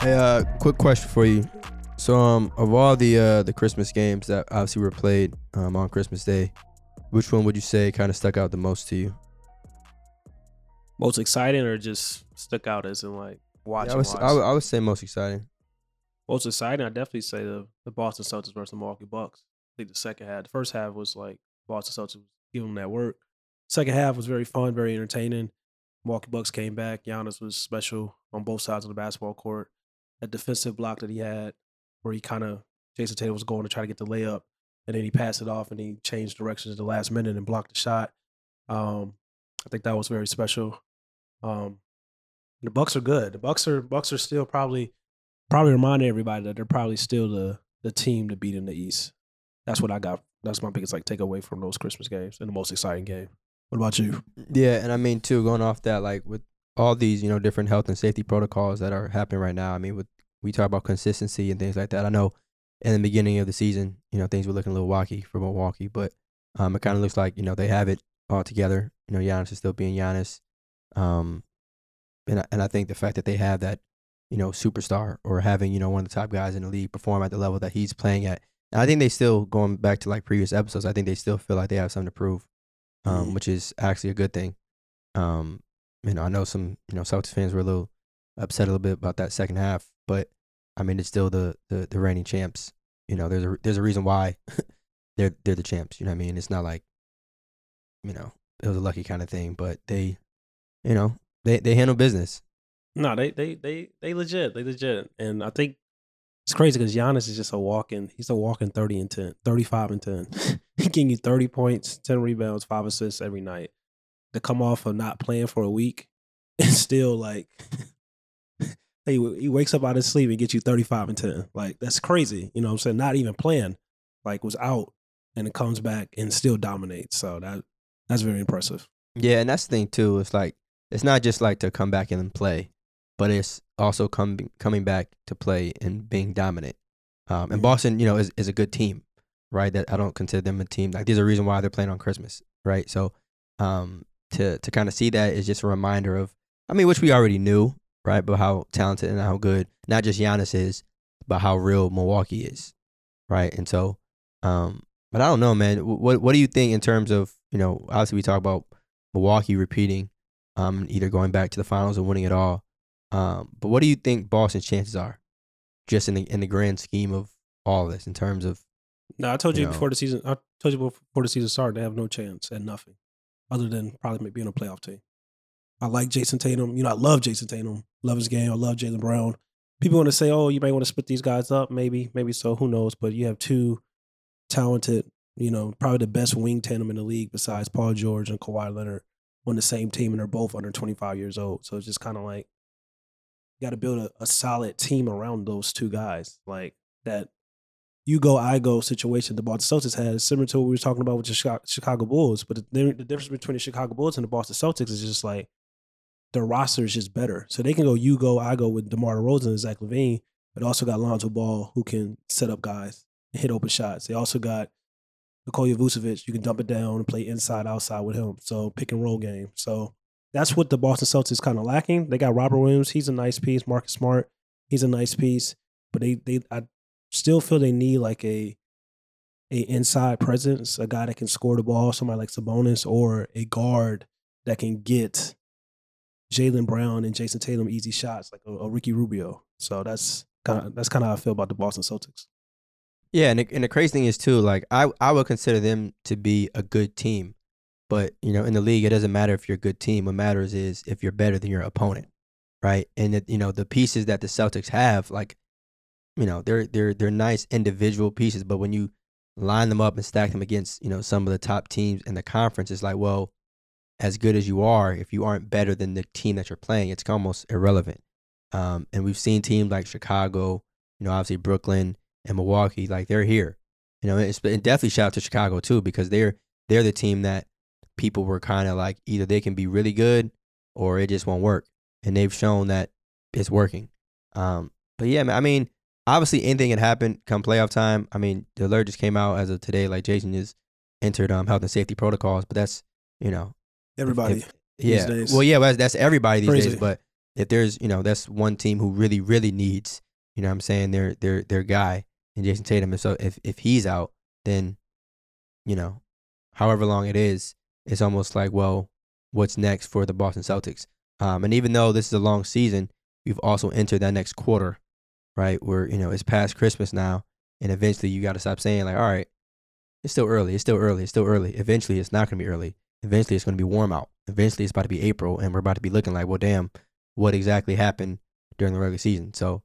Hey, uh, quick question for you. So, um, of all the uh the Christmas games that obviously were played um on Christmas Day, which one would you say kind of stuck out the most to you? Most exciting or just stuck out as in like watching? Yeah, I, would, watch? I, would, I would say most exciting. Most exciting, I definitely say the, the Boston Celtics versus the Milwaukee Bucks. I think the second half, the first half was like Boston Celtics was giving them that work. Second half was very fun, very entertaining. Milwaukee Bucks came back. Giannis was special on both sides of the basketball court. That defensive block that he had, where he kind of Jayson Tatum was going to try to get the layup, and then he passed it off and he changed directions at the last minute and blocked the shot. Um, I think that was very special. Um, the Bucks are good. The Bucks are Bucks are still probably probably reminding everybody that they're probably still the the team to beat in the East. That's what I got. That's my biggest like takeaway from those Christmas games and the most exciting game. What about you? Yeah, and I mean too, going off that, like with all these, you know, different health and safety protocols that are happening right now. I mean, with we talk about consistency and things like that. I know in the beginning of the season, you know, things were looking a little wacky for Milwaukee, but um, it kind of looks like you know they have it all together. You know, Giannis is still being Giannis, um, and I, and I think the fact that they have that, you know, superstar or having you know one of the top guys in the league perform at the level that he's playing at, and I think they still going back to like previous episodes. I think they still feel like they have something to prove, um, Mhm. which is actually a good thing. Um, you know, I know some you know Celtics fans were a little upset a little bit about that second half, but I mean it's still the the, the reigning champs. You know, there's a there's a reason why they're they're the champs. You know what I mean? It's not like you know it was a lucky kind of thing, but they, you know, they they handle business. No, they they they they legit. They legit. And I think it's crazy because Giannis is just a walking. He's a walking thirty and 10, 35 and ten. he can you thirty points, ten rebounds, five assists every night. To come off of not playing for a week and still like. He, he wakes up out of his sleep and gets you 35 and 10. Like, that's crazy. You know what I'm saying? Not even playing. Like, was out and it comes back and still dominates. So that that's very impressive. Yeah, and that's the thing too. It's like it's not just like to come back and play, but it's also coming coming back to play and being dominant. Um, and Boston, you know, is, is a good team, right? That I don't consider them a team. Like there's a reason why they're playing on Christmas, right? So, um, to to kind of see that is just a reminder of, I mean, which we already knew, right? But how talented and how good not just Giannis is, but how real Milwaukee is, right? And so, um, but I don't know, man. What what do you think in terms of you know? Obviously, we talk about Milwaukee repeating, um, either going back to the finals or winning it all. Um, but what do you think Boston's chances are, just in the in the grand scheme of all this, in terms of No, I told you You know. before the season. I told you before the season started, they have no chance at nothing, other than probably being a playoff team. I like Jayson Tatum. You know, I love Jayson Tatum. Love his game. I love Jaylen Brown. People want to say, "Oh, you may want to split these guys up." Maybe, maybe so. Who knows? But you have two talented, you know, probably the best wing tandem in the league besides Paul George and Kawhi Leonard on the same team, and they're both under 25 years old. So it's just kind of like you got to build a, a solid team around those two guys, like that you go, I go situation the Boston Celtics had similar to what we were talking about with the Chicago, Bulls. But the, the difference between the Chicago Bulls and the Boston Celtics is just like their roster is just better. So they can go, you go, I go with DeMar DeRozan and Zach LaVine, but also got Lonzo Ball who can set up guys and hit open shots. They also got Nikola Vucevic. You can dump it down and play inside, outside with him. So pick and roll game. So that's what the Boston Celtics kind of lacking. They got Robert Williams. He's a nice piece. Marcus Smart. He's a nice piece. But they they I still feel they need like a a inside presence, a guy that can score the ball, somebody like Sabonis, or a guard that can get Jaylen Brown and Jayson Tatum easy shots, like a, a Ricky Rubio. So that's kind of that's kind of how I feel about the Boston Celtics. Yeah, and the, and the crazy thing is too, like I I would consider them to be a good team, but you know in the league it doesn't matter if you're a good team. What matters is if you're better than your opponent, right? And it, you know the pieces that the Celtics have, like you know they're they're they're nice individual pieces, but when you line them up and stack them against you know some of the top teams in the conference, it's like well, as good as you are, if you aren't better than the team that you're playing, it's almost irrelevant. Um, and we've seen teams like Chicago, you know, obviously Brooklyn and Milwaukee, like they're here. You know, it's and definitely shout out to Chicago too because they're they're the team that people were kind of like either they can be really good or it just won't work, and they've shown that it's working. Um, but yeah, I mean, obviously anything can happen come playoff time. I mean, the alert just came out as of today, like Jayson just entered um health and safety protocols, but that's you know Everybody. if- yeah, days. well, yeah, well, that's, that's everybody these Crazy. days, but if there's you know that's one team who really really needs you know what I'm saying their their their guy and Jayson Tatum. And so if if he's out, then you know, however long it is, it's almost like well, what's next for the Boston Celtics? Um, and even though this is a long season, we've also entered that next quarter, right? Where you know it's past Christmas now, and eventually you got to stop saying like, all right, it's still early, it's still early, it's still early. Eventually, it's not going to be early. Eventually, it's going to be warm out. Eventually, it's about to be April, and we're about to be looking like, well, damn, what exactly happened during the regular season? So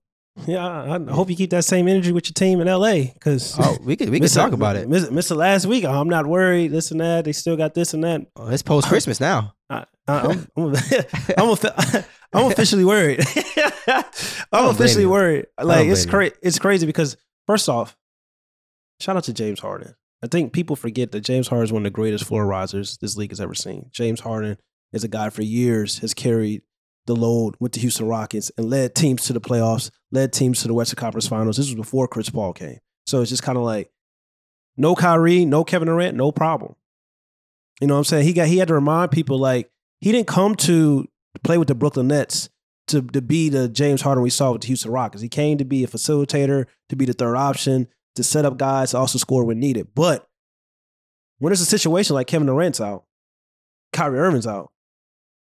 Yeah, I, I hope you keep that same energy with your team in LA because Oh, we could we could talk about it. Miss, miss the last week. Oh, I'm not worried. This and that. They still got this and that. Oh, it's post Christmas now. I, I, I'm, I'm, I'm, offi- I'm officially worried. I'm don't officially you. worried. don't Like it's crazy. It's crazy because first off, shout out to James Harden. I think people forget that James Harden is one of the greatest floor risers this league has ever seen. James Harden is a guy for years has carried the load with the Houston Rockets and led teams to the playoffs, led teams to the Western Conference Finals. This was before Chris Paul came. So it's just kind of like no Kyrie, no Kevin Durant, no problem. You know what I'm saying? He got he had to remind people like he didn't come to play with the Brooklyn Nets to, to be the James Harden we saw with the Houston Rockets. He came to be a facilitator, to be the third option, to set up guys, to also score when needed. But when there's a situation like Kevin Durant's out, Kyrie Irving's out,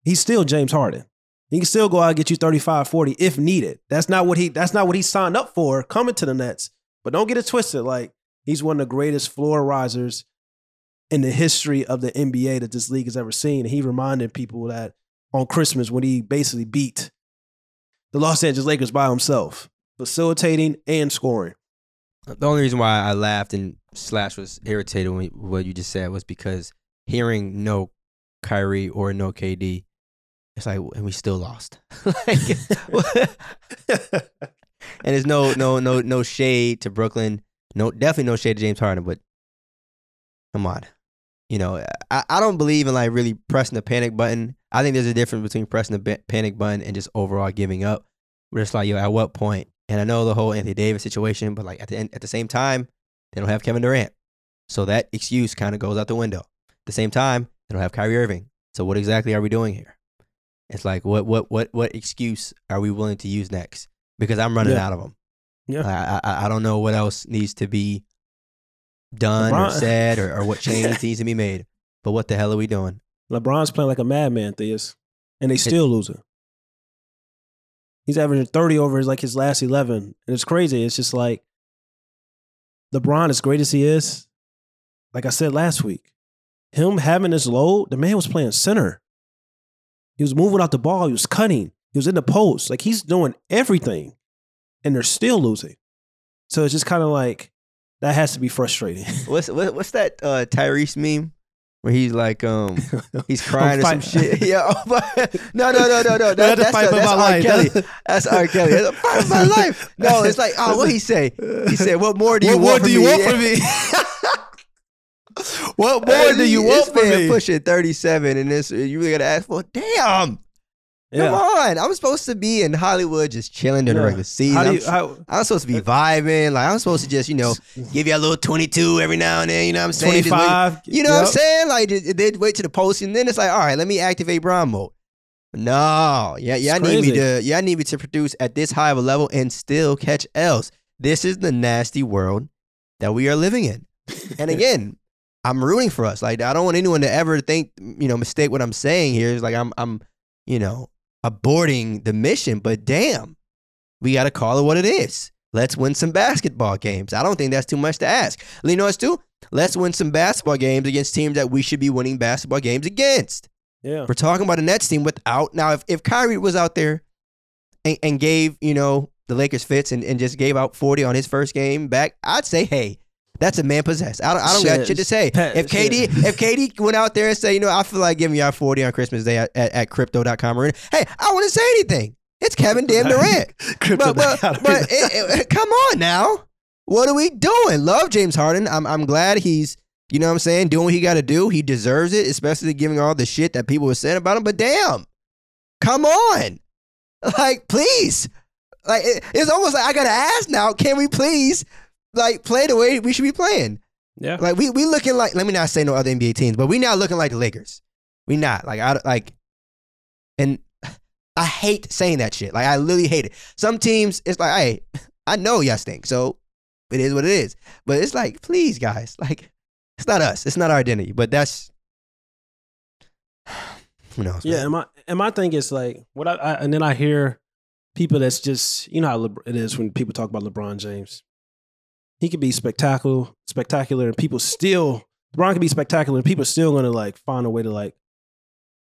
he's still James Harden. He can still go out and get you 35, 40 if needed. That's not what he that's not what he signed up for coming to the Nets. But don't get it twisted. Like he's one of the greatest floor risers in the history of the NBA that this league has ever seen. And he reminded people that on Christmas when he basically beat the Los Angeles Lakers by himself, facilitating and scoring. The only reason why I laughed and slash was irritated when what you just said was because hearing no Kyrie or no KD, it's like and we still lost. like, and there's no no no no shade to Brooklyn. No, definitely no shade to James Harden. But come on, you know I, I don't believe in like really pressing the panic button. I think there's a difference between pressing the panic button and just overall giving up. We're just like yo, at what point? And I know the whole Anthony Davis situation, but like at the end, at the same time, they don't have Kevin Durant, so that excuse kind of goes out the window. At the same time, they don't have Kyrie Irving. So what exactly are we doing here? It's like what what what what excuse are we willing to use next? Because I'm running Yeah. out of them. Yeah. I, I I don't know what else needs to be done or said or, or what change needs to be made. But what the hell are we doing? LeBron's playing like a madman, Theus, and they still losing. He's averaging 30 over his like his last 11. And it's crazy. It's just like LeBron, as great as he is, like I said last week, him having this load, the man was playing center. He was moving out the ball. He was cutting. He was in the post. Like he's doing everything. And they're still losing. So it's just kind of like that has to be frustrating. What's what, what's that uh, Tyrese meme where he's like um he's crying or some shit? Yeah. oh, but- no no no no no. That, that's fight uh, that's my R. life. Kelly. That's R. Kelly. That's a fight for my life. No, it's like oh what he say? He said what more do you what want What more do you me? want from me? what more do you want from me? pushing 37 and this you really gotta ask for damn come on. I'm supposed to be in hollywood just chilling during the Yeah. regular season. I'm, you, how, I'm supposed to be vibing. Like i'm supposed to just you know give you a little 22 every now and then you know what i'm saying? Just wait- 25? you know what i'm saying? Like they wait to the post and then it's like all right let me activate Bron mode. No. Yeah yeah i need me to yeah i need me to produce at this high of a level and still catch l's. This is the nasty world that we are living in. And again, I'm rooting for us. Like I don't want anyone to ever think, you know, mistake what I'm saying here. It's like I'm I'm, you know, aborting the mission, but damn, we gotta call it what it is. Let's win some basketball games. I don't think that's too much to ask. You know what's too? Let's win some basketball games against teams that we should be winning basketball games against. Yeah. We're talking about a Nets team without now. If if Kyrie was out there and, and gave you know the Lakers fits and, and just gave out forty on his first game back, I'd say, hey, that's a man possessed. I don't, I don't got Shit. to say. Pat- If KD shit. if KD went out there and say, you know, I feel like giving y'all forty on Christmas Day at, at, at Crypto.com arena, hey, I wouldn't say anything. It's Kevin Damn Durant. But but, but it, it- come on now. What are we doing? Love James Harden. I'm I'm glad he's you know what I'm saying doing what he got to do. He deserves it, especially giving all the shit that people were saying about him. But damn, come on, like please, like it- it's almost like I gotta ask now. Can we please like play the way we should be playing? yeah. Like we we looking like let me not say no other NBA teams, but we now looking like the Lakers. We not like I like, and I hate saying that shit. Like I literally hate it. Some teams, it's like, hey, I know y'all stink, so it is what it is. But it's like, please, guys, like it's not us. It's not our identity. But that's who knows. Yeah, man. and my and my thing is like what I, I and then I hear people that's just you know how it is when people talk about LeBron James. He could be spectacular, spectacular, and people still LeBron can be spectacular, and people still gonna like find a way to like.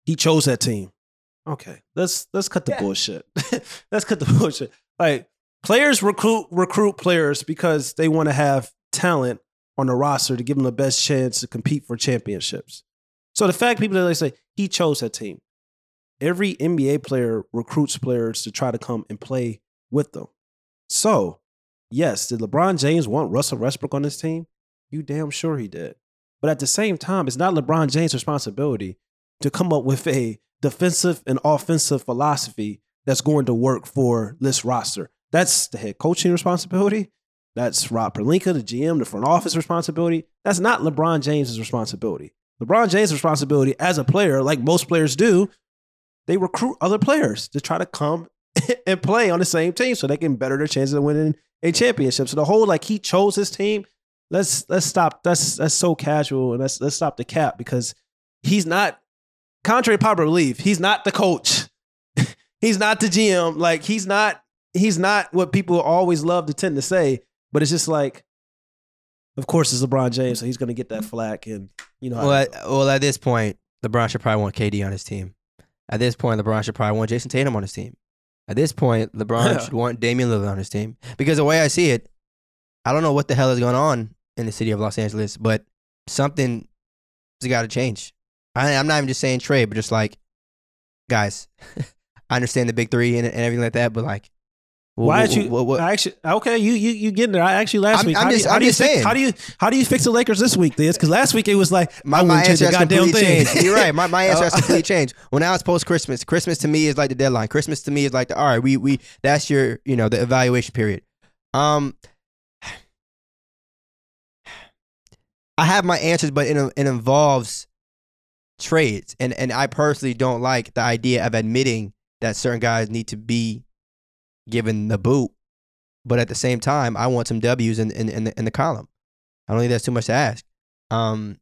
He chose that team. Okay, let's let's cut the Yeah. bullshit. let's cut the bullshit. Like players recruit recruit players because they want to have talent on the roster to give them the best chance to compete for championships. So the fact people that they say he chose that team. Every NBA player recruits players to try to come and play with them. So, yes, did LeBron James want Russell Westbrook on his team? You damn sure he did. But at the same time, it's not LeBron James' responsibility to come up with a defensive and offensive philosophy that's going to work for this roster. That's the head coaching responsibility. That's Rob Pelinka, the GM, the front office responsibility. That's not LeBron James' responsibility. LeBron James' responsibility as a player, like most players do, they recruit other players to try to come and play on the same team so they can better their chances of winning a championship. So the whole like he chose his team, let's let's stop. That's that's so casual and let's let's stop the cap because he's not contrary to popular belief, he's not the coach. he's not the GM. Like he's not he's not what people always love to tend to say, but it's just like of course it's LeBron James, so he's gonna get that flack and you know Well, at, well, at this point, LeBron should probably want KD on his team. At this point, LeBron should probably want Jayson Tatum on his team. At this point, LeBron should want Damian Lillard on his team. Because the way I see it, I don't know what the hell is going on in the city of Los Angeles, but something has got to change. I, I'm not even just saying trade, but just like, guys, I understand the big three and, and everything like that, but like, Why what- did you? what- what- I actually, okay, you you you getting there? I actually last I'm- week. I'm how, just- do you, how do you just fix, saying. how do you how do you fix the Lakers this week? This because last week it was like My, my answer has completely thing. changed. You're right. My, my answer has completely changed. Well, now it's post Christmas. Christmas to me is like the deadline. Christmas to me is like the all right. We we that's your you know the evaluation period. Um, I have my answers, but it it involves trades, and and I personally don't like the idea of admitting that certain guys need to be given the boot. But at the same time, I want some W's in in in the, in the column. I don't think that's too much to ask. Um,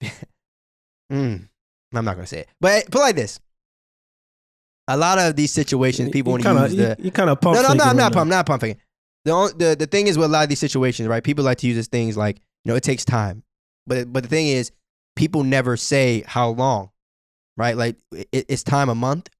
mm, I'm not gonna say it, but put like this: a lot of these situations, people want to use the You, you kind of pump. no, no, I'm not, I'm not, pump, not pumping. The, only, the the thing is with a lot of these situations, right? People like to use these things like you know it takes time, but but the thing is, people never say how long, right? Like it, it's time a month,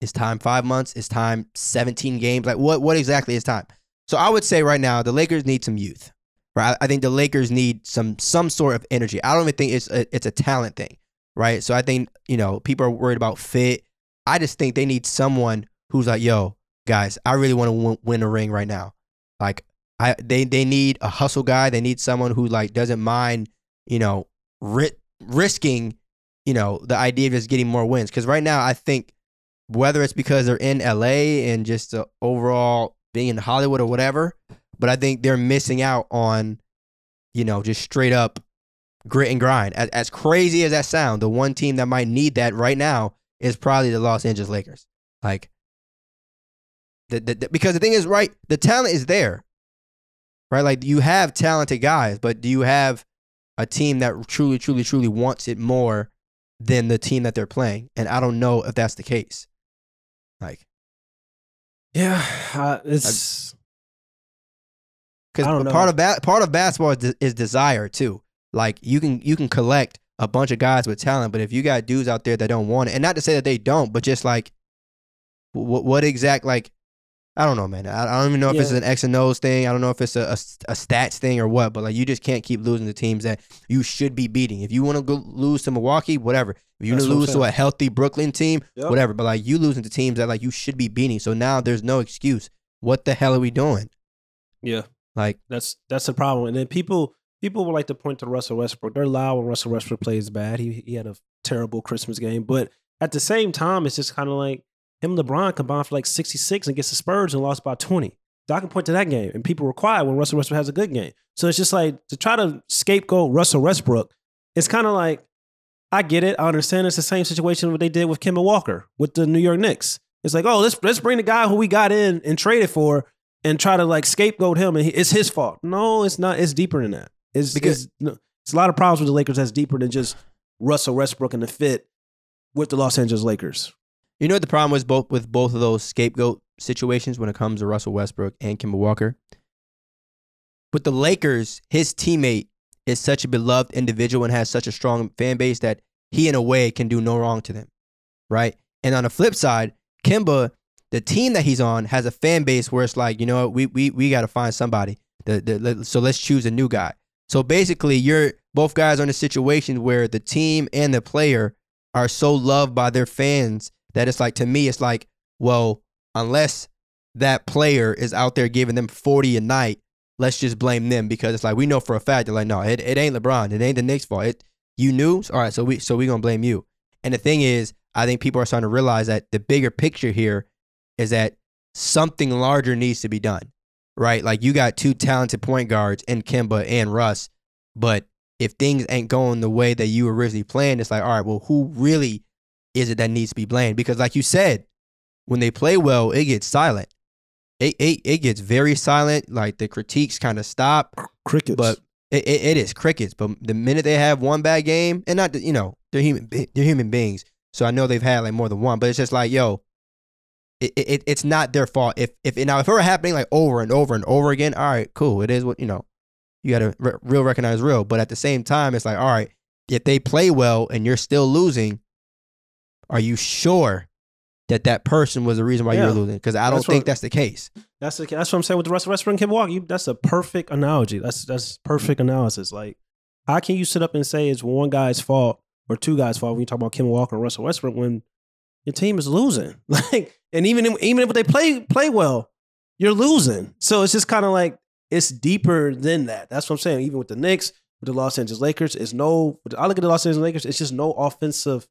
it's time five months, it's time 17 games. Like what what exactly is time? So I would say right now the Lakers need some youth, right? I think the Lakers need some some sort of energy. I don't even think it's a, it's a talent thing, right? So I think you know people are worried about fit. I just think they need someone who's like, yo, guys, I really want to win, win a ring right now. Like I they they need a hustle guy. They need someone who like doesn't mind, you know, ri- risking, you know, the idea of just getting more wins. Because right now, I think whether it's because they're in LA and just overall being in Hollywood or whatever, but I think they're missing out on, you know, just straight up grit and grind. As, as crazy as that sound, the one team that might need that right now is probably the Los Angeles Lakers. Like, the, the, the- because the thing is, right, the talent is there, right? Like you have talented guys, but do you have a team that truly, truly, truly wants it more than the team that they're playing? And I don't know if that's the case. Like, Yeah, uh, it's because part of ba- part of basketball is, de- is desire too. Like you can you can collect a bunch of guys with talent, but if you got dudes out there that don't want it, and not to say that they don't, but just like what what exact like I don't know, man. I, I don't even know if it's Yeah. an X and O's thing. I don't know if it's a, a, a stats thing or what. But like you just can't keep losing the teams that you should be beating. If you want to go lose to Milwaukee, whatever. If you want to lose to a healthy Brooklyn team, Yep. whatever. But like you losing to teams that like you should be beating. So now there's no excuse. What the hell are we doing? yeah. Like That's that's the problem. And then people people would like to point to Russell Westbrook. They're loud when Russell Westbrook plays bad. He he had a terrible Christmas game, but at the same time, it's just kind of like him and LeBron combined for like 66 against the Spurs and lost by 20. So I can point to that game, and people were quiet when Russell Westbrook has a good game. So it's just like to try to scapegoat Russell Westbrook. It's kind of like I get it. I understand. It's the same situation what they did with Kemba Walker with the New York Knicks. It's like, oh, let's let's bring the guy who we got in and traded for and try to like scapegoat him, and he, it's his fault. No, it's not. It's deeper than that. It's Because- it's, no, it's a lot of problems with the Lakers that's deeper than just Russell Westbrook and the fit with the Los Angeles Lakers. You know what the problem was both with both of those scapegoat situations when it comes to Russell Westbrook and Kemba Walker? With the Lakers, his teammate is such a beloved individual and has such a strong fan base that he, in a way, can do no wrong to them, right? And on the flip side, Kemba, the team that he's on, has a fan base where it's like, you know what, we we we got to find somebody. The, the, so let's choose a new guy. So basically, you're both guys are in a situation where the team and the player are so loved by their fans that it's like to me, it's like, well, unless that player is out there giving them 40 a night, let's just blame them because it's like we know for a fact they're like, no, it, it ain't LeBron, it ain't the Knicks' fault. It you knew, all right, so we so we gonna blame you. And the thing is, I think people are starting to realize that the bigger picture here is that something larger needs to be done, right? Like you got two talented point guards in Kemba and Russ, but if things ain't going the way that you originally planned, it's like, all right, well, who really is it that needs to be blamed? Because like you said, when they play well, it gets silent. It it, it gets very silent. Like the critiques kind of stop, Crickets. but it, it, it is crickets. But the minute they have one bad game, and not you know they're human they're human beings, so I know they've had like more than one. But it's just like yo, it, it it's not their fault. If if now if it were happening like over and over and over again, all right, cool. It is what you know. You got to re- real recognize real. But at the same time, it's like all right, if they play well and you're still losing, are you sure that that person was the reason why Yeah. you're losing? Because I don't That's think what- that's the case. That's the, that's what I'm saying with the Russell Westbrook and Kemba Walker. You, that's a perfect analogy. That's that's perfect analysis. Like, how can you sit up and say it's one guy's fault or two guys' fault when you talk about Kemba Walker and Russell Westbrook when your team is losing? Like, and even if- even if they play play well, you're losing. So it's just kind of like it's deeper than that. That's what I'm saying. Even with the Knicks, with the Los Angeles Lakers, it's no. I look at the Los Angeles Lakers. It's just no offensive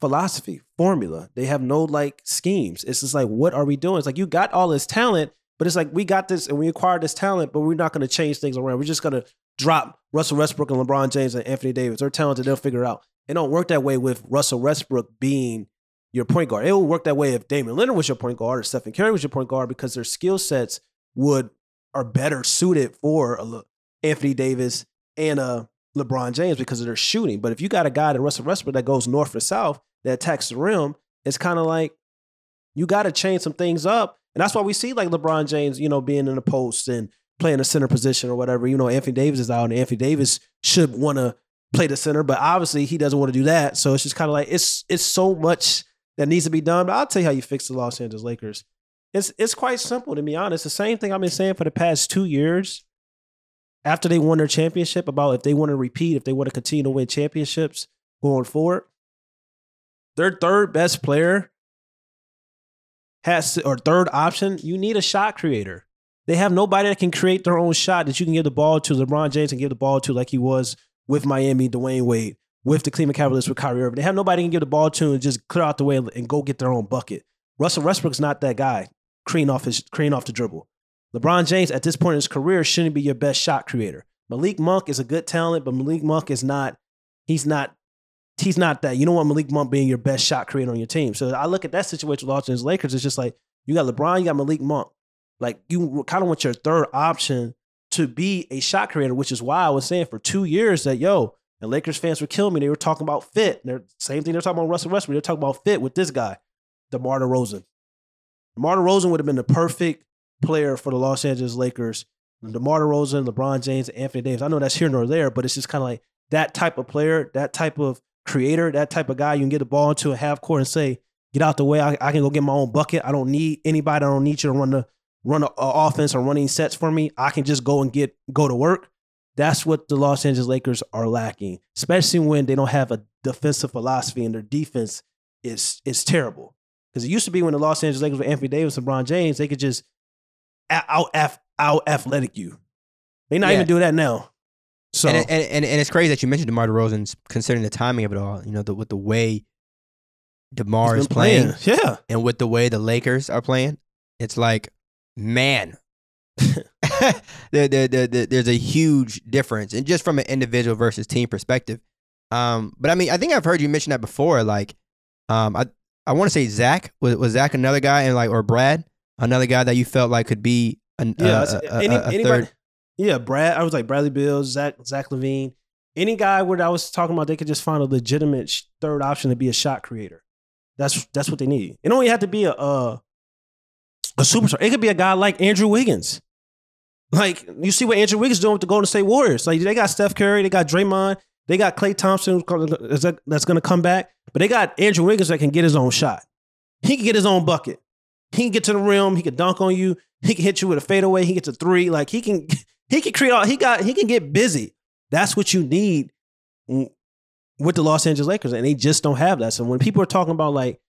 philosophy, formula. They have no like schemes. It's just like, what are we doing? It's like you got all this talent, but it's like we got this and we acquired this talent, but we're not going to change things around. We're just going to drop Russell Westbrook and LeBron James and Anthony Davis. They're talented. They'll figure it out. It don't work that way with Russell Westbrook being your point guard. It will work that way if Damian Leonard was your point guard or Stephen Curry was your point guard because their skill sets would are better suited for Le- Anthony Davis and a LeBron James because of their shooting. But if you got a guy that Russell Westbrook that goes north or south that attacks the rim, it's kind of like you got to change some things up. And that's why we see like LeBron James, you know, being in the post and playing a center position or whatever. You know, Anthony Davis is out and Anthony Davis should want to play the center, but obviously he doesn't want to do that. So it's just kind of like it's it's so much that needs to be done. But I'll tell you how you fix the Los Angeles Lakers. It's it's quite simple to be honest. The same thing I've been saying for the past two years. After they won their championship, about if they want to repeat, if they want to continue to win championships going forward, their third best player has to, or third option, you need a shot creator. They have nobody that can create their own shot that you can give the ball to. LeBron James and give the ball to like he was with Miami, Dwyane Wade, with the Cleveland Cavaliers with Kyrie Irving. They have nobody can give the ball to and just clear out the way and go get their own bucket. Russell Westbrook's not that guy, creating off his creating off the dribble. LeBron James at this point in his career shouldn't be your best shot creator. Malik Monk is a good talent, but Malik Monk is not. He's not. He's not that. You don't want Malik Monk being your best shot creator on your team. So I look at that situation with Los Angeles Lakers. It's just like you got LeBron, you got Malik Monk. Like you kind of want your third option to be a shot creator, which is why I was saying for two years that yo, and Lakers fans were killing me. They were talking about fit. They're same thing they're talking about Russell Westbrook. They're talking about fit with this guy, DeMar DeRozan. DeMar DeRozan would have been the perfect player for the Los Angeles Lakers. DeMar DeRozan, LeBron James, Anthony Davis. I know that's here nor there, but it's just kind of like that type of player, that type of creator, that type of guy you can get the ball into a half court and say, get out the way. I, I can go get my own bucket. I don't need anybody. I don't need you to run the run a, a offense or running sets for me. I can just go and get go to work. That's what the Los Angeles Lakers are lacking, especially when they don't have a defensive philosophy and their defense is is terrible. Because it used to be when the Los Angeles Lakers with Anthony Davis and LeBron James, they could just out out, out athletic you. They not Yeah. even do that now. So and, and, and and it's crazy that you mentioned DeMar DeRozan, considering the timing of it all. You know, the, with the way DeMar is been playing, yeah. and with the way the Lakers are playing, it's like, man, there, there, there, there- there's a huge difference, and just from an individual versus team perspective. Um, but I mean, I think I've heard you mention that before. Like, um, I I want to say Zach was was Zach another guy and like or Brad another guy that you felt like could be an, Yeah, uh, a, a- any, a anybody. Yeah, Brad. I was like Bradley Beals, Zach Zach LaVine, any guy where I was talking about they could just find a legitimate third option to be a shot creator. That's that's what they need. It don't even have to be a a, a superstar. It could be a guy like Andrew Wiggins. Like you see what Andrew Wiggins doing with the Golden State Warriors. Like they got Steph Curry, they got Draymond, they got Klay Thompson that's going to come back, but they got Andrew Wiggins that can get his own shot. He can get his own bucket. He can get to the rim. He can dunk on you. He can hit you with a fadeaway. He gets a three. Like he can, he can create all. He got. He can get busy. That's what you need with the Los Angeles Lakers, and they just don't have that. So when people are talking about like,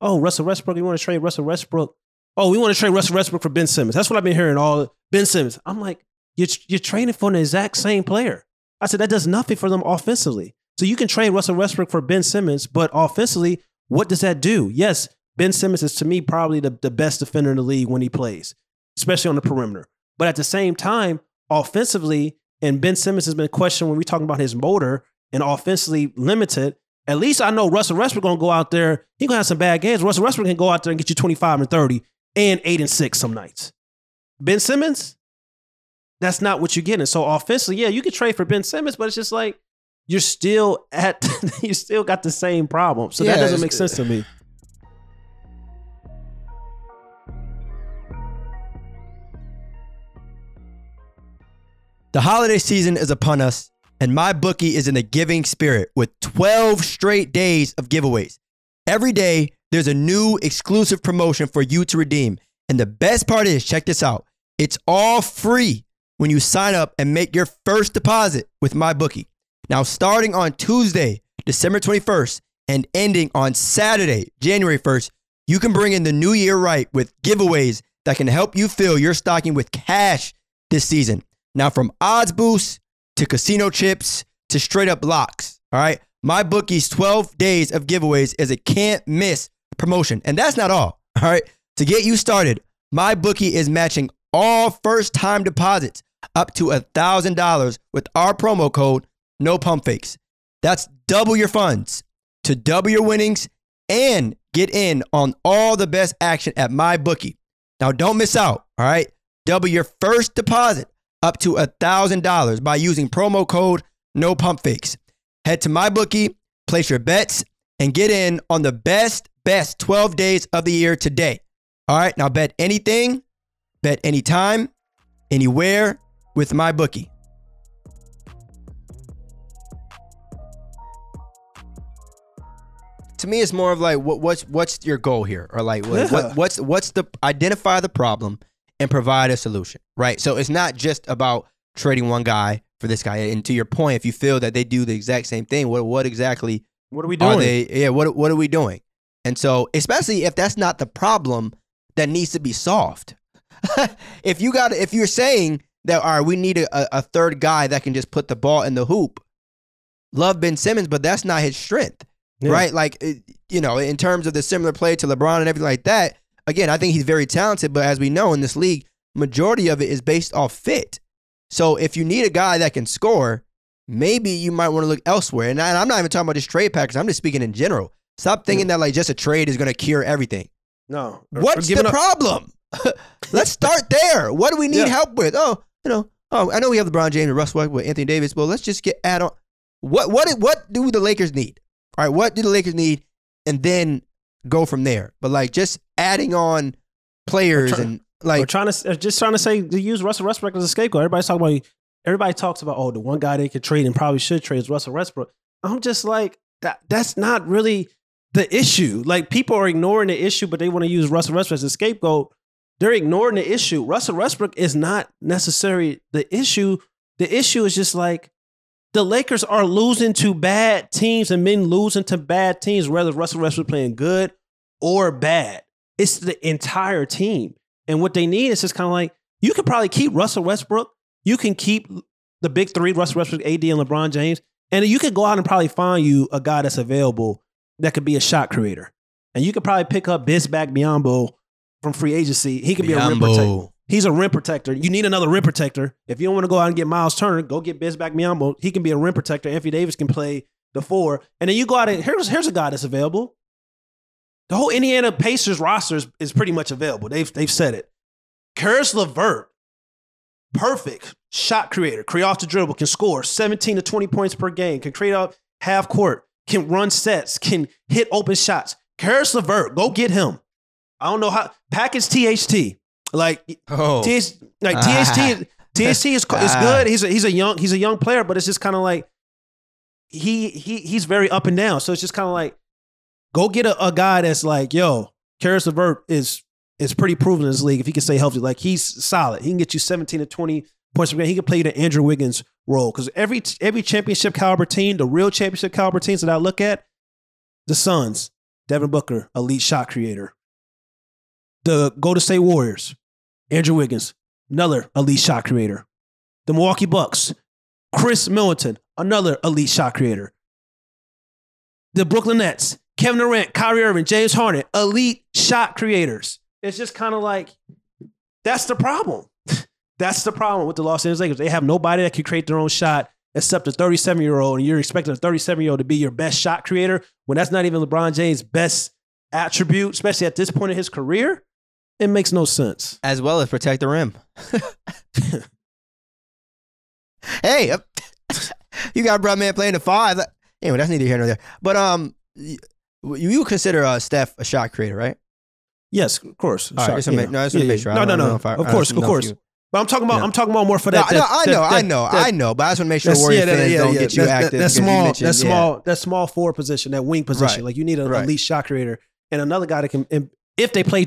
oh, Russell Westbrook, you want to trade Russell Westbrook? Oh, we want to trade Russell Westbrook for Ben Simmons. That's what I've been hearing. All Ben Simmons. I'm like, you're you're trading for the exact same player. I said that does nothing for them offensively. So you can trade Russell Westbrook for Ben Simmons, but offensively, what does that do? Yes, Ben Simmons is to me probably the, the best defender in the league when he plays, especially on the perimeter. But at the same time, offensively, and Ben Simmons has been questioned when we're talking about his motor and offensively limited. At least I know Russell Westbrook gonna go out there. He gonna have some bad games. Russell Westbrook can go out there and get you 25 and 30 and eight and six some nights. Ben Simmons, that's not what you're getting. So offensively, yeah, you could trade for Ben Simmons, but it's just like you're still at you still got the same problem. So Yeah, that doesn't make sense to me. The holiday season is upon us, and MyBookie is in the giving spirit with 12 straight days of giveaways. Every day, there's a new exclusive promotion for you to redeem. And the best part is check this out it's all free when you sign up and make your first deposit with MyBookie. Now, starting on Tuesday, December 21st, and ending on Saturday, January 1st, you can bring in the new year right with giveaways that can help you fill your stocking with cash this season. Now, from odds boosts to casino chips to straight up locks, all right? MyBookie's 12 days of giveaways is a can't miss promotion. And that's not all, all right? To get you started, MyBookie is matching all first time deposits up to $1,000 with our promo code no pump fakes. That's double your funds to double your winnings and get in on all the best action at MyBookie. Now don't miss out, all right? Double your first deposit up to $1,000 by using promo code no pump fakes. Head to MyBookie, place your bets and get in on the best best 12 days of the year today. All right? Now bet anything, bet anytime, anywhere with MyBookie. to me it's more of like what what's what's your goal here or like what, Yeah. what what's what's the identify the problem and provide a solution right so it's not just about trading one guy for this guy and to your point if you feel that they do the exact same thing what what exactly What are we doing? are they yeah what what are we doing and so especially if that's not the problem that needs to be solved if you got if you're saying that all right we need a, a- third guy that can just put the ball in the hoop love ben simmons but that's not his strength Yeah. right? Like, you know, in terms of the similar play to LeBron and everything like that. Again, I think he's very talented, but as we know in this league, majority of it is based off fit. So if you need a guy that can score, maybe you might want to look elsewhere. And, I, I'm not even talking about just trade package. I'm just speaking in general. Stop thinking that like just a trade is going to cure everything. No. What's the up- problem? Let's start there. What do we need Yeah. help with? Oh, you know, oh, I know we have LeBron James and Russ Westbrook with Anthony Davis, but let's just get add on. What what what do the Lakers need? All right, what do the Lakers need, and then go from there. But like just adding on players try- and like trying to uh, just trying to say to use Russell Westbrook as a scapegoat. Everybody's talking about everybody talks about oh the one guy they could trade and probably should trade is Russell Westbrook. I'm just like that. That's not really the issue. Like people are ignoring the issue, but they want to use Russell Westbrook as a scapegoat. They're ignoring the issue. Russell Westbrook is not necessarily the issue. The issue is just like the Lakers are losing to bad teams and men losing to bad teams, whether Russell Westbrook playing good or bad. It's the entire team. And what they need is just kind of like you could probably keep Russell Westbrook. You can keep the big three, Russell Westbrook, AD, and LeBron James. And you could go out and probably find you a guy that's available that could be a shot creator. And you could probably pick up Bismack Biyombo from free agency. He could be a rim protector. He's a rim protector. You need another rim protector. If you don't want to go out and get Miles Turner, go get Bismack Biyombo. He can be a rim protector. Anthony Davis can play the four. And then you go out and here's here's a guy that's available. The whole Indiana Pacers roster is, is pretty much available. They've they've said it. Caris LeVert, perfect shot creator, create off the dribble, can score 17 to 20 points per game, can create out half court, can run sets, can hit open shots. Caris LeVert, go get him. I don't know how package THT. Like Oh, like THT, THT is is ah. good. He's a he's a young he's a young player, but it's just kind of like he he he's very up and down. So it's just kind of like go get a, a guy that's like yo, Caris LeVert is is pretty proven in this league if he can stay healthy. Like he's solid. He can get you seventeen to twenty points per game. He can play you the Andrew Wiggins role because every every championship caliber team, the real championship caliber teams that I look at, the Suns, Devin Booker, elite shot creator. The Golden State Warriors, Andrew Wiggins, another elite shot creator. The Milwaukee Bucks, Khris Middleton, another elite shot creator. The Brooklyn Nets, Kevin Durant, Kyrie Irving, James Harden, elite shot creators. It's just kind of like that's the problem. that's the problem with the Los Angeles Lakers. They have nobody that can create their own shot except a 37 year old, and you're expecting a 37 year old to be your best shot creator when that's not even LeBron James' best attribute, especially at this point in his career. It makes no sense. as well as protect the rim. hey, uh, you got a brother man playing the five. Anyway, that's neither here nor there. But um, you, you consider uh, Steph a shot creator, right? Yes, of course. All right, Shot, make- no, to sure. I No, no, no. I- of course, of course. But I'm talking about. Yeah. I'm talking about more for No, that. no, I that- know, I that- know, that- I know. But I just want to make sure That's- Warrior yeah, that- fans yeah, don't yeah. get you That's- active. That, that small, that yeah. small, that small forward position, that wing position. Right. Like you need a Right. elite shot creator and another guy that can. If they play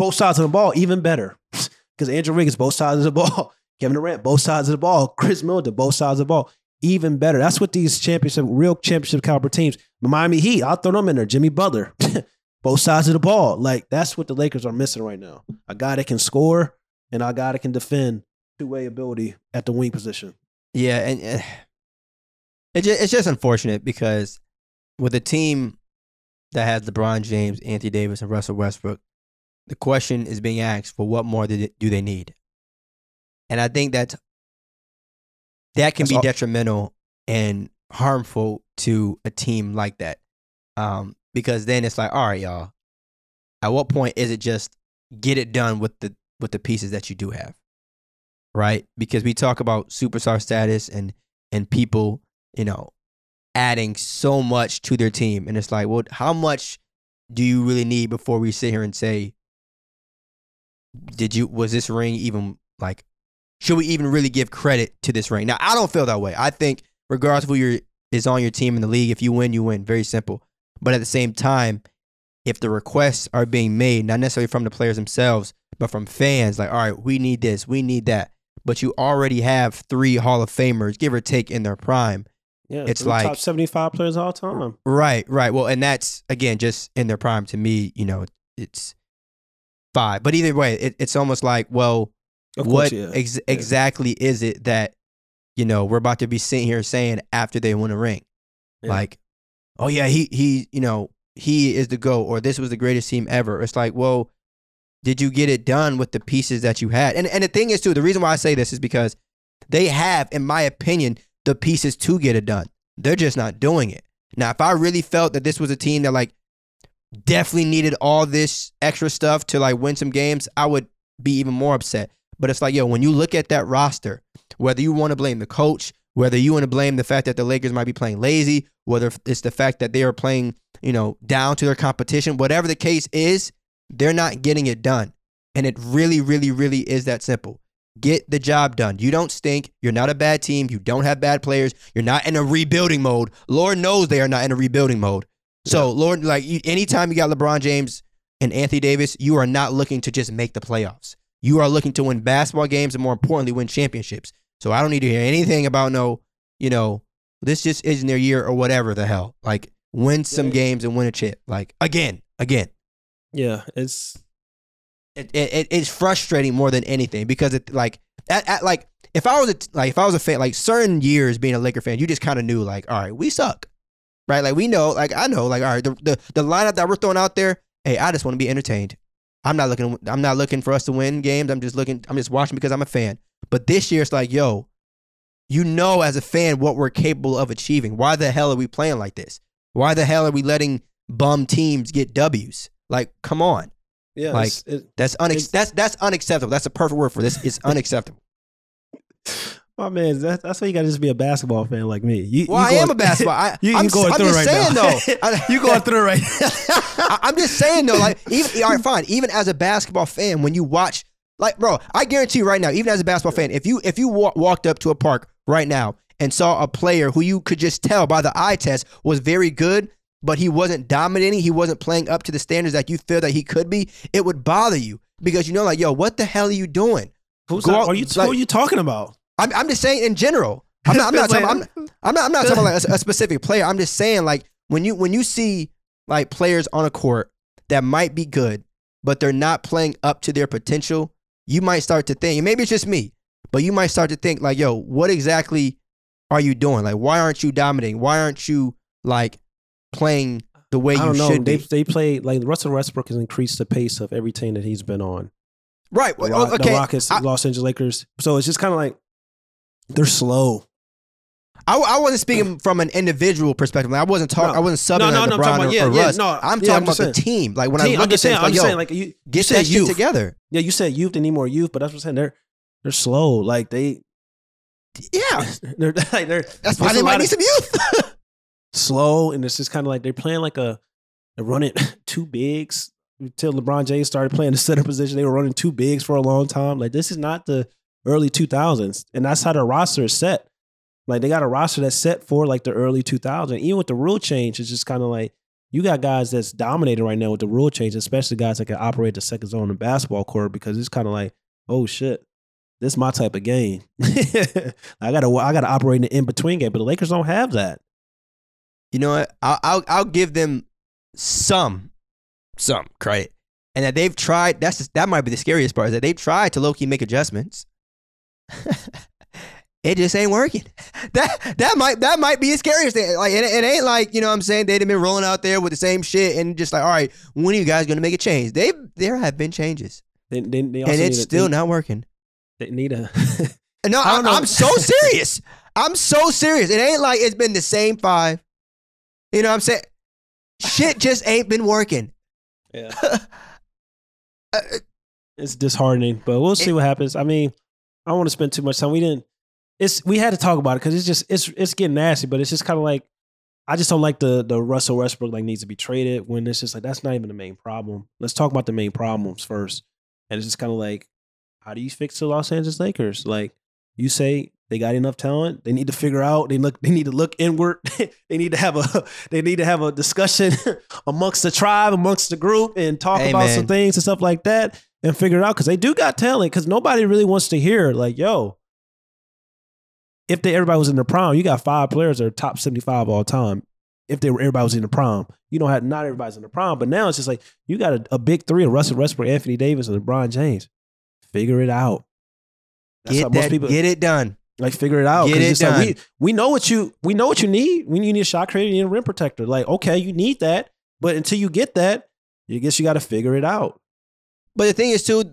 both sides of the ball, even better. Because Andrew Wiggins, both sides of the ball. Kevin Durant, both sides of the ball. Khris Middleton, both sides of the ball. Even better. That's what these championship, real championship caliber teams. Miami Heat, I'll throw them in there. Jimmy Butler, both sides of the ball. Like that's what the Lakers are missing right now. A guy that can score and a guy that can defend two way ability at the wing position. Yeah, and uh, it it's just unfortunate because with a team that has LeBron James, Anthony Davis, and Russell Westbrook, the question is being asked for what more do they, need? And I think that that can That's be all- detrimental and harmful to a team like that. Um, because then it's like, all right, y'all, at what point is it just get it done with the with the pieces that you do have? Right? Because we talk about superstar status and and people, you know, adding so much to their team. And it's like, well, how much do you really need before we sit here and say, did you was this ring even like should we even really give credit to this ring? Now I don't feel that way. I think regardless of who your is on your team in the league, if you win, you win. Very simple. But at the same time, if the requests are being made, not necessarily from the players themselves, but from fans, like, all right, we need this, we need that. But you already have three Hall of Famers, give or take, in their prime. Yeah, It's like- top seventy five players all time. Right, right. Well, and that's again just in their prime. To me, you know, it's five. But either way, it, it's almost like, well, Of what yeah. ex- Yeah. exactly is it that you know we're about to be sitting here saying after they win a ring, Yeah. like, oh yeah, he he, you know, he is the go, or this was the greatest team ever. It's like, well, did you get it done with the pieces that you had? And and the thing is too, the reason why I say this is because they have, in my opinion, the pieces to get it done. They're just not doing it. Now, if I really felt that this was a team that like definitely needed all this extra stuff to like win some games, I would be even more upset. But it's like, yo, when you look at that roster, whether you want to blame the coach, whether you want to blame the fact that the Lakers might be playing lazy, whether it's the fact that they are playing, you know, down to their competition, whatever the case is, they're not getting it done. And it really, really, really is that simple. Get the job done. You don't stink. You're not a bad team. You don't have bad players. You're not in a rebuilding mode. Lord knows they are not in a rebuilding mode. So, Lord, like you, anytime you got LeBron James and Anthony Davis, you are not looking to just make the playoffs. You are looking to win basketball games and more importantly, win championships. So I don't need to hear anything about no, you know, this just isn't their year or whatever the hell. Like win some Yeah. games and win a chip. Like again, again. yeah, it's It, it, it- it's frustrating more than anything because it like at, at like if I was a like if I was a fan like certain years being a Laker fan, you just kind of knew like all right, we suck, right? Like we know, like I know, like all right, the, the the lineup that we're throwing out there, hey, I just want to be entertained. I'm not looking. I'm not looking for us to win games. I'm just looking. I'm just watching because I'm a fan. But this year, it's like, yo, you know, as a fan, what we're capable of achieving. Why the hell are we playing like this? Why the hell are we letting bum teams get W's? Like, come on. Yeah, Like, it- That's unex- that's that's unacceptable. That's a perfect word for this. It's unacceptable. My man, that, that's why you got to just be a basketball fan like me. You, Well, you I am a basketball. I, You, I'm, going through right saying now. though. I, you going through right I, I'm just saying though, like even all right, fine. Even as a basketball fan, when you watch, like, bro, I guarantee you right now, even as a basketball fan, if you if you wa- walked up to a park right now and saw a player who you could just tell by the eye test was very good, but he wasn't dominating, he wasn't playing up to the standards that you feel that he could be, it would bother you because you know, like, yo, what the hell are you doing? Who's Go that- out- are you, like- who are you talking about? I'm, I'm just saying in general. I'm not, I'm not talking. I'm, I'm not. I'm not talking like a, a specific player. I'm just saying like when you when you see like players on a court that might be good, but they're not playing up to their potential, you might start to think. And maybe it's just me, but you might start to think like, yo, what exactly are you doing? Like, why aren't you dominating? Why aren't you like playing the way I you don't know. should They be? they play like Russell Westbrook has increased the pace of every team that he's been on. Right. The, well, Rock- the. Rockets, I, Los Angeles Lakers. So it's just kind of like they're slow. I, I wasn't speaking from an individual perspective. Like, I wasn't talking. No. I wasn't subbing No, no, at no, I'm LeBron talking or, about- yeah, or yeah, Russ. no, I'm yeah, talking I'm about just the team. Like when I look I'm at just this, saying. like, I'm just yo, saying. Like you, you get said that shit together. Yeah, you said youth. They need more youth, but that's what I'm saying. They're they're slow. Like they Yeah, they're like they're that's why there's they might lot need of- some youth. slow, and it's just kind of like they're playing like a they're running two bigs. Until LeBron James started playing the center position, they were running two bigs for a long time. Like this is not the early 2000s, and that's how the roster is set. Like they got a roster that's set for like the early 2000s. Even with the rule change, it's just kind of like you got guys that's dominating right now with the rule change, especially guys that can operate the second zone in the basketball court because it's kind of like, oh shit, this is my type of game. I gotta I gotta operate in the in between game, but the Lakers don't have that. you know what? I'll, I'll I'll give them some some credit, and that they've tried. That's just, that might be the scariest part is that they've tried to low key make adjustments. it just ain't working. That that might that might be the scariest thing. Like it, it ain't like you know what I'm saying they've been rolling out there with the same shit and just like all right, when are you guys gonna make a change? They there have been changes, They, they, they also and it's a, still they, not working. They need a. No, I I don't know. I'm so serious. I'm so serious. It ain't like it's been the same five. You know what I'm saying? Shit just ain't been working. yeah. Uh, It's disheartening, but we'll see what happens. I mean, I don't want to spend too much time. We didn't. It's we had to talk about it because it's just it's it's getting nasty. But it's just kind of like I just don't like the the Russell Westbrook like needs to be traded when it's just like that's not even the main problem. Let's talk about the main problems first. And it's just kind of like, how do you fix the Los Angeles Lakers? Like you say they got enough talent. They need to figure out. They look. They need to look inward. they need to have a. They need to have a discussion amongst the tribe, amongst the group, and talk Hey, about man. some things and stuff like that, and figure it out because they do got talent. Because nobody really wants to hear like, yo, if they everybody was in the prime, you got five players that are top seventy five all time. If they were everybody was in the prime, you don't have not everybody's in the prime, but now it's just like you got a, a big three of Russell Westbrook, Anthony Davis, and LeBron James. Figure it out. That's get how most that, people get it done. like figure it out. Get it it's like, done. we we know what you we know what you need. We you need a shot creator, you need a rim protector. Like, okay, you need that. But until you get that, I guess you gotta figure it out. But the thing is, too,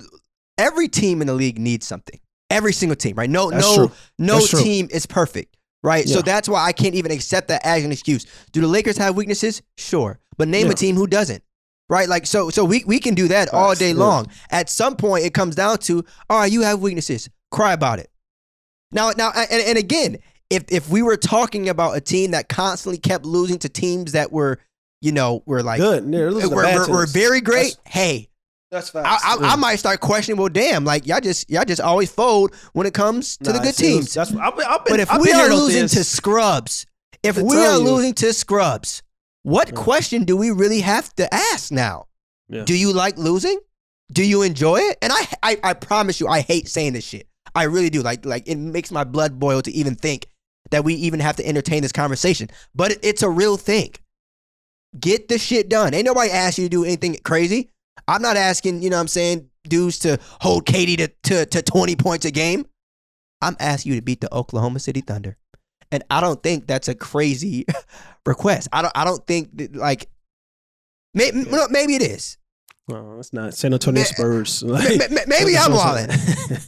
every team in the league needs something. Every single team, right? No, That's no, true. no That's true. team is perfect, right? So that's why I can't even accept that as an excuse. Do the Lakers have weaknesses? Sure, but name Yeah. a team who doesn't. Right, like so, so we, we can do that all day yeah. long. At some point, it comes down to, all right, you have weaknesses. Cry about it. Now, now, and, and again, if if we were talking about a team that constantly kept losing to teams that were, you know, were like Good. They're were, losing to bad were, were very great. That's, hey, that's I, facts. I, I might start questioning. Well, damn, like y'all just y'all just always fold when it comes to the good teams. That's I've been, I've been, But if I've we are losing this. to scrubs, if we are you. losing to scrubs, what Yeah. question do we really have to ask now? Yeah. Do you like losing? Do you enjoy it? And I, I, I promise you, I hate saying this shit. I really do. Like, like it makes my blood boil to even think that we even have to entertain this conversation. But it- it's a real thing. Get the shit done. Ain't nobody asked you to do anything crazy. I'm not asking, you know what I'm saying, dudes to hold KD to, to, to 20 points a game. I'm asking you to beat the Oklahoma City Thunder. And I don't think that's a crazy request. I don't I don't think that, like maybe, maybe it is. Oh, it's not San Antonio Spurs. Ma- maybe I'm.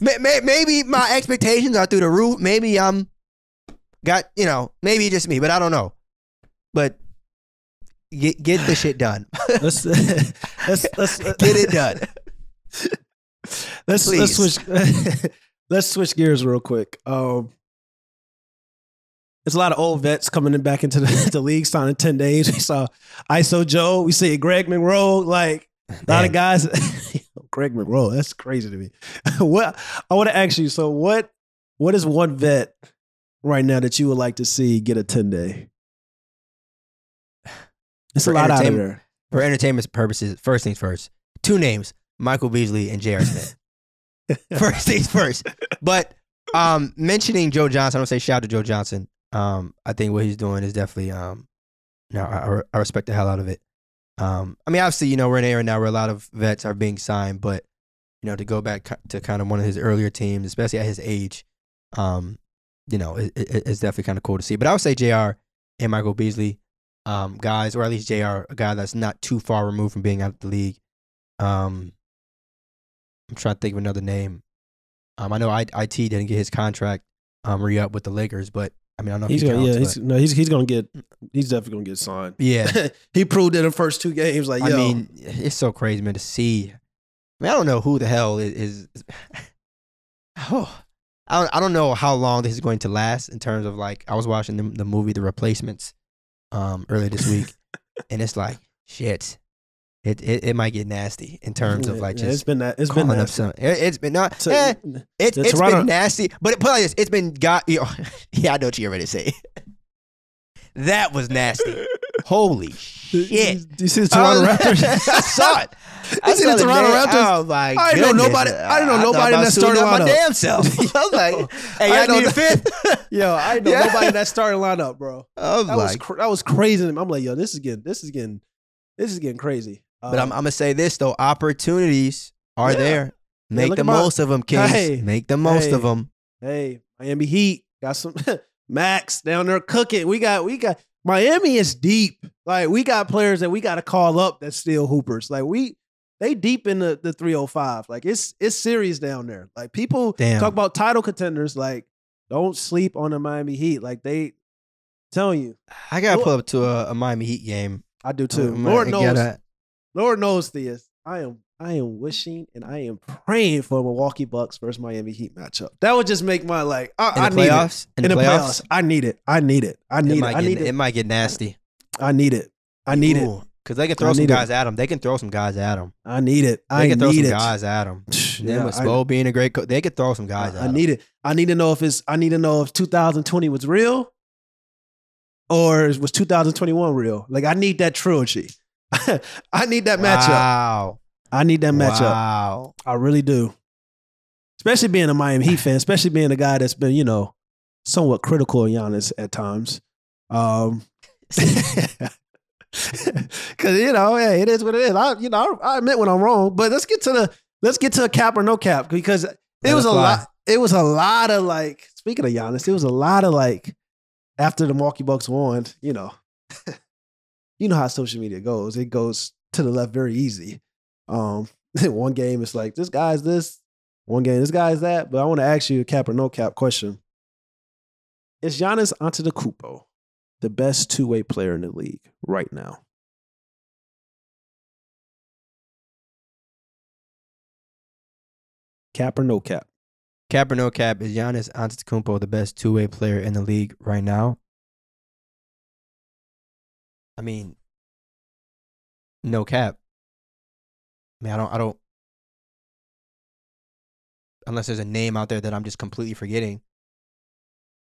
May- may- Maybe my expectations are through the roof. Maybe I'm got you know. Maybe just me, but I don't know. But get get the shit done. let's let's let's get it done. Let's let's Please. switch let's switch gears real quick. Um, there's a lot of old vets coming in back into the, the league starting in 10 days. We saw ISO Joe, we see Greg Monroe, like a lot of guys. Greg Monroe, that's crazy to me. what I want to ask you, so what what is one vet right now that you would like to see get a 10 day? It's a lot out of there. For entertainment purposes, first things first. Two names: Michael Beasley and J.R. Smith. first things first. But um, mentioning Joe Johnson, I'm gonna say shout out to Joe Johnson. Um, I think what he's doing is definitely um, no, I, I- I respect the hell out of it. Um, I mean, obviously, you know, we're in an era now where a lot of vets are being signed, but you know, to go back to kind of one of his earlier teams, especially at his age, um, you know, it, it, it's definitely kind of cool to see. But I would say J.R. and Michael Beasley, um, guys, or at least J.R. a guy that's not too far removed from being out of the league. Um, I'm trying to think of another name. Um, I know I, it didn't get his contract um re up with the Lakers, but I mean I don't know if He's he gonna, yeah, he's, no, he's he's gonna get, he's definitely gonna get signed. yeah. he proved it in the first two games. Like, I yo, mean, it's so crazy, man, to see. I mean, I don't know who the hell is. is oh, I don't. I don't know how long this is going to last in terms of like. I was watching the, the movie The Replacements, um, earlier this week, and it's like shit. It, it it might get nasty in terms of like yeah, it's just been that. It's been calling up some. It, it's been not. So- eh, it, Toronto- been nasty, but put it like this: it's been got. You know, yeah, I know what you're ready to say. that was nasty. Holy shit! Do you see the Toronto I Raptors? I saw it. You see the Toronto. Raptors? Oh my I didn't know nobody- I didn't know nobody in that starting up my damn self. I was like, hey, I I need a fifth. Yo, I didn't know Yeah. nobody in that starting lineup, bro. I was That was like, cr- that was crazy. I'm like, yo, this is getting this is getting this is getting crazy. but I'm, Um, I'm gonna say this though: opportunities are Yeah. there. Make look the at my- most of them, Kings. Hey. Make the most Hey. of them. hey, Miami Heat got some Max down there cooking. We got we got Miami is deep. Like we got players that we got to call up that's still hoopers. Like we they deep in the, the 305. Like it's it's serious down there. Like people Damn. talk about title contenders. Like don't sleep on the Miami Heat. Like they telling you, I gotta Lord- pull up to a, a Miami Heat game. I do too. Um, Lord I knows, Lord knows this. I am I am wishing and I am praying for a Milwaukee Bucks versus Miami Heat matchup. That would just make my like I, in I the need it. playoffs. In, in the the playoffs, playoffs. I need it. I need it. I need it. might I need it it. might get nasty. I need it. I need it. because they can throw I some it. guys at him. They can throw some guys at him. I need it. I They I can throw need some it. guys at them. Yeah, with I- Spo being a great coach, they could throw some guys at I 'em. need it. I need to know if it's. I need to know if 2020 was real, or was 2021 real. Like I need that trilogy. I need that matchup. Wow. I need that matchup. Wow. I really do. Especially being a Miami Heat fan, especially being a guy that's been, you know, somewhat critical of Giannis at times. Um, Cause you know, yeah, it is what it is. I, you know, I, I admit when I'm wrong, but let's get to the let's get to a cap or no cap because it Let was a fly. lot. It was a lot of like. Speaking of Giannis, it was a lot of like after the Milwaukee Bucks won. You know, you know how social media goes. It goes to the left very easy. Um, one game it's like this guy's this, one game this guy's that. But I want to ask you a cap or no cap question. Is Giannis onto the best two way player in the league right now? Cap or no cap? Cap or no cap, is Giannis Antetokounmpo the best two way player in the league right now? I mean, no cap. I mean, I don't, I don't, unless there's a name out there that I'm just completely forgetting.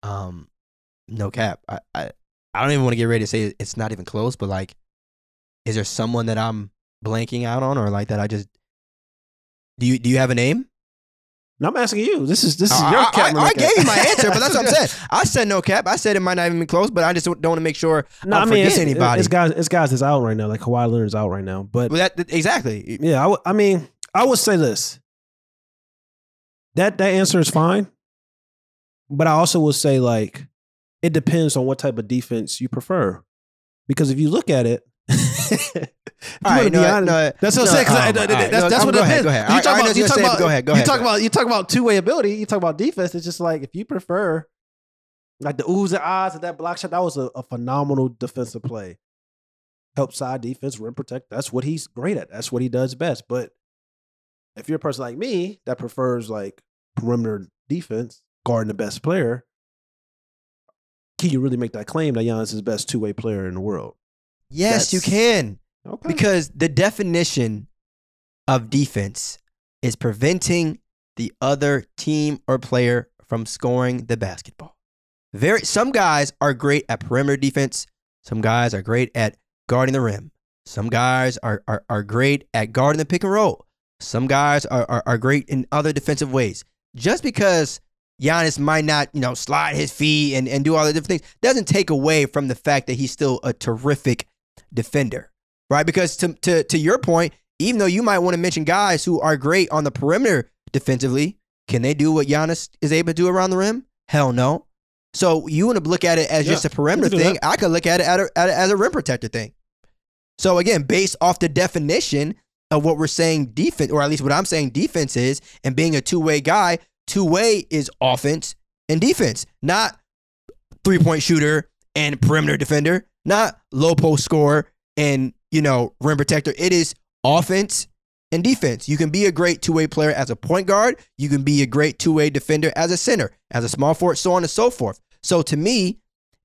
Um, no cap. I, I, I don't even want to get ready to say it's not even close, but like, is there someone that I'm blanking out on, or like that I just? Do you do you have a name? No, I'm asking you. This is this is I, your I- cap. I, I gave you my answer, but that's what I'm saying. I said no cap. I said it might not even be close, but I just don't want to make sure. No, I'll I mean forget it's, anybody. it's guys. It's guys that's out right now. Like Kawhi Leonard's out right now. But Well, that, that- exactly. yeah, I, w- I mean, I would say this. That that answer is fine, but I also will say like it depends on what type of defense you prefer. Because if you look at it, All right, no, honest- no, That's what no, I'm saying. I- um, that- all right, that's that's what go it ahead, is. go ahead. You talk I know about you talk say, about go ahead, go you talk about you talk about two way ability. You talk about defense. It's just like if you prefer like the oohs and ahs of that block shot. That was a, a phenomenal defensive play. Help side defense, rim protect. That's what he's great at. That's what he does best. But if you're a person like me that prefers like perimeter defense, guarding the best player, can you really make that claim that Giannis is the best two way player in the world? Yes, you can. Okay. Because the definition of defense is preventing the other team or player from scoring the basketball. Very some guys are great at perimeter defense. Some guys are great at guarding the rim. Some guys are are, are great at guarding the pick and roll. Some guys are, are, are great in other defensive ways. Just because Giannis might not, you know, slide his feet and, and do all the different things doesn't take away from the fact that he's still a terrific defender right? Because to, to, to your point, even though you might want to mention guys who are great on the perimeter defensively, can they do what Giannis is able to do around the rim? Hell no. So you want to look at it as Yeah, just a perimeter you can do thing. I could look at it at a, at a- as a rim protector thing. So again, based off the definition of what we're saying defense, or at least what I'm saying defense is, and being a two way guy, two way is offense and defense, not three point shooter and perimeter defender, not low post scorer and you know rim protector. It is offense and defense. You can be a great two way player as a point guard. You can be a great two way defender as a center, as a small forward, so on and so forth. So to me,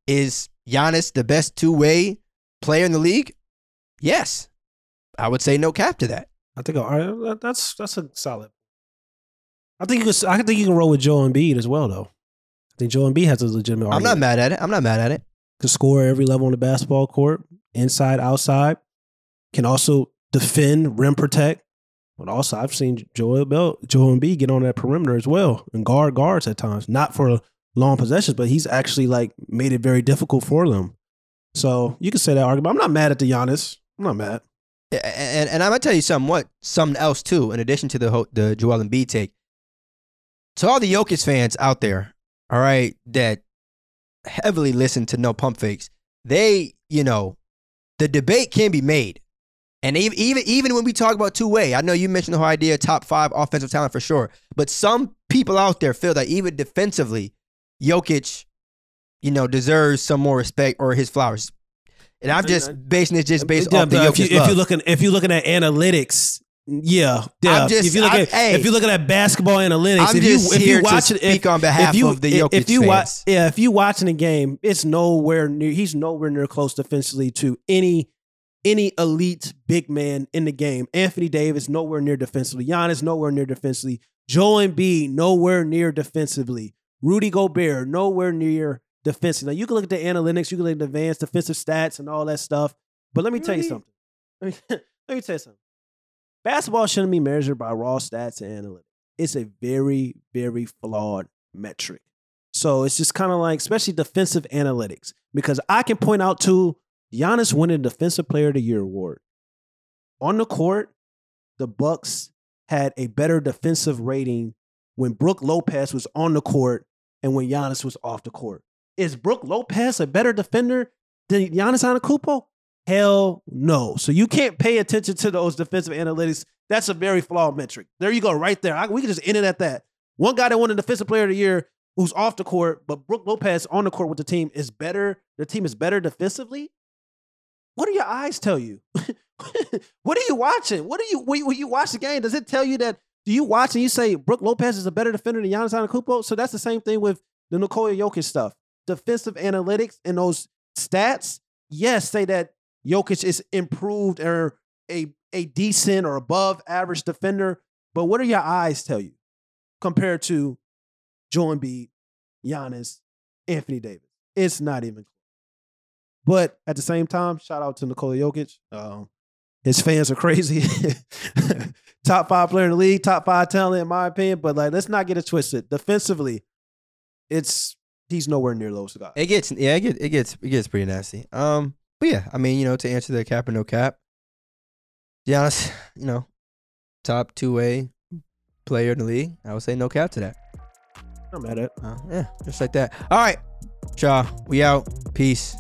is Giannis the best two way player in the league? Yes, I would say no cap to that. I think all right, that's that's a solid. I think you can, I think you can roll with Joe Embiid as well, though. I think Joe Embiid has a legitimate I'm not mad at it. I'm not mad at it. Can score every level on the basketball court, inside, outside. Can also defend, rim protect. But also, I've seen Joel Bell, Joel Embiid get on that perimeter as well and guard guards at times. Not for long possessions, but he's actually like made it very difficult for them. So you can say that argument. I'm not mad at the Giannis. I'm not mad. And, and I'm gonna tell you something. What something else too, in addition to the the Joel Embiid take. To all the Jokic fans out there, all right, that heavily listen to No Pump Fakes, they, you know, the debate can be made, and even even even when we talk about two way, I know you mentioned the whole idea of top five offensive talent for sure, but some people out there feel that even defensively, Jokic, you know, deserves some more respect or his flowers. And I'm just basing it just based Yeah, off the but if, Jokic you, if you're looking if you're looking at analytics, yeah, yeah. Just- if you look I'm- at hey. if you're looking at basketball analytics, I'm if just you if you to watch it, speak if, on behalf you, of the Jokic if you watch, yeah, if you watching the game, it's nowhere near. He's nowhere near close defensively to any any elite big man in the game. Anthony Davis nowhere near defensively. Giannis nowhere near defensively. Joel Embiid nowhere near defensively. Rudy Gobert nowhere near defensively. Now you can look at the analytics, you can look at the advanced defensive stats and all that stuff. But let me tell you something. Let me, let me tell you something. Basketball shouldn't be measured by raw stats and analytics. It's a very, very flawed metric. So it's just kind of like, especially defensive analytics, because I can point out to Giannis winning Defensive Player of the Year award. On the court, the Bucks had a better defensive rating when Brook Lopez was on the court and when Giannis was off the court. Is Brook Lopez a better defender than Giannis Antetokounmpo? Hell no. So you can't pay attention to those defensive analytics. That's a very flawed metric. There you go, right there. I, we can just end it at that. One guy that won the defensive player of the year who's off the court, but Brook Lopez on the court with the team is better. The team is better defensively. What do your eyes tell you? what are you watching? What are you when when you watch the game? Does it tell you that? Do you watch and you say Brook Lopez is a better defender than Giannis Antetokounmpo? So that's the same thing with the Nikola Jokic stuff. Defensive analytics and those stats, yes, say that Jokic is improved or a a decent or above average defender. But what do your eyes tell you compared to Joel Embiid, Giannis, Anthony Davis? It's not even close. But at the same time, shout out to Nikola Jokic. Um, his fans are crazy. top five player in the league, top five talent in my opinion. But like, let's not get it twisted. Defensively, it's he's nowhere near those guys. It gets yeah, it gets it gets it gets pretty nasty. Um, but yeah, I mean, you know, to answer the cap or no cap, Giannis, you know, top two way player in the league. I would say no cap to that. I'm at. Uh, yeah, just like that. All right, y'all, we out. Peace.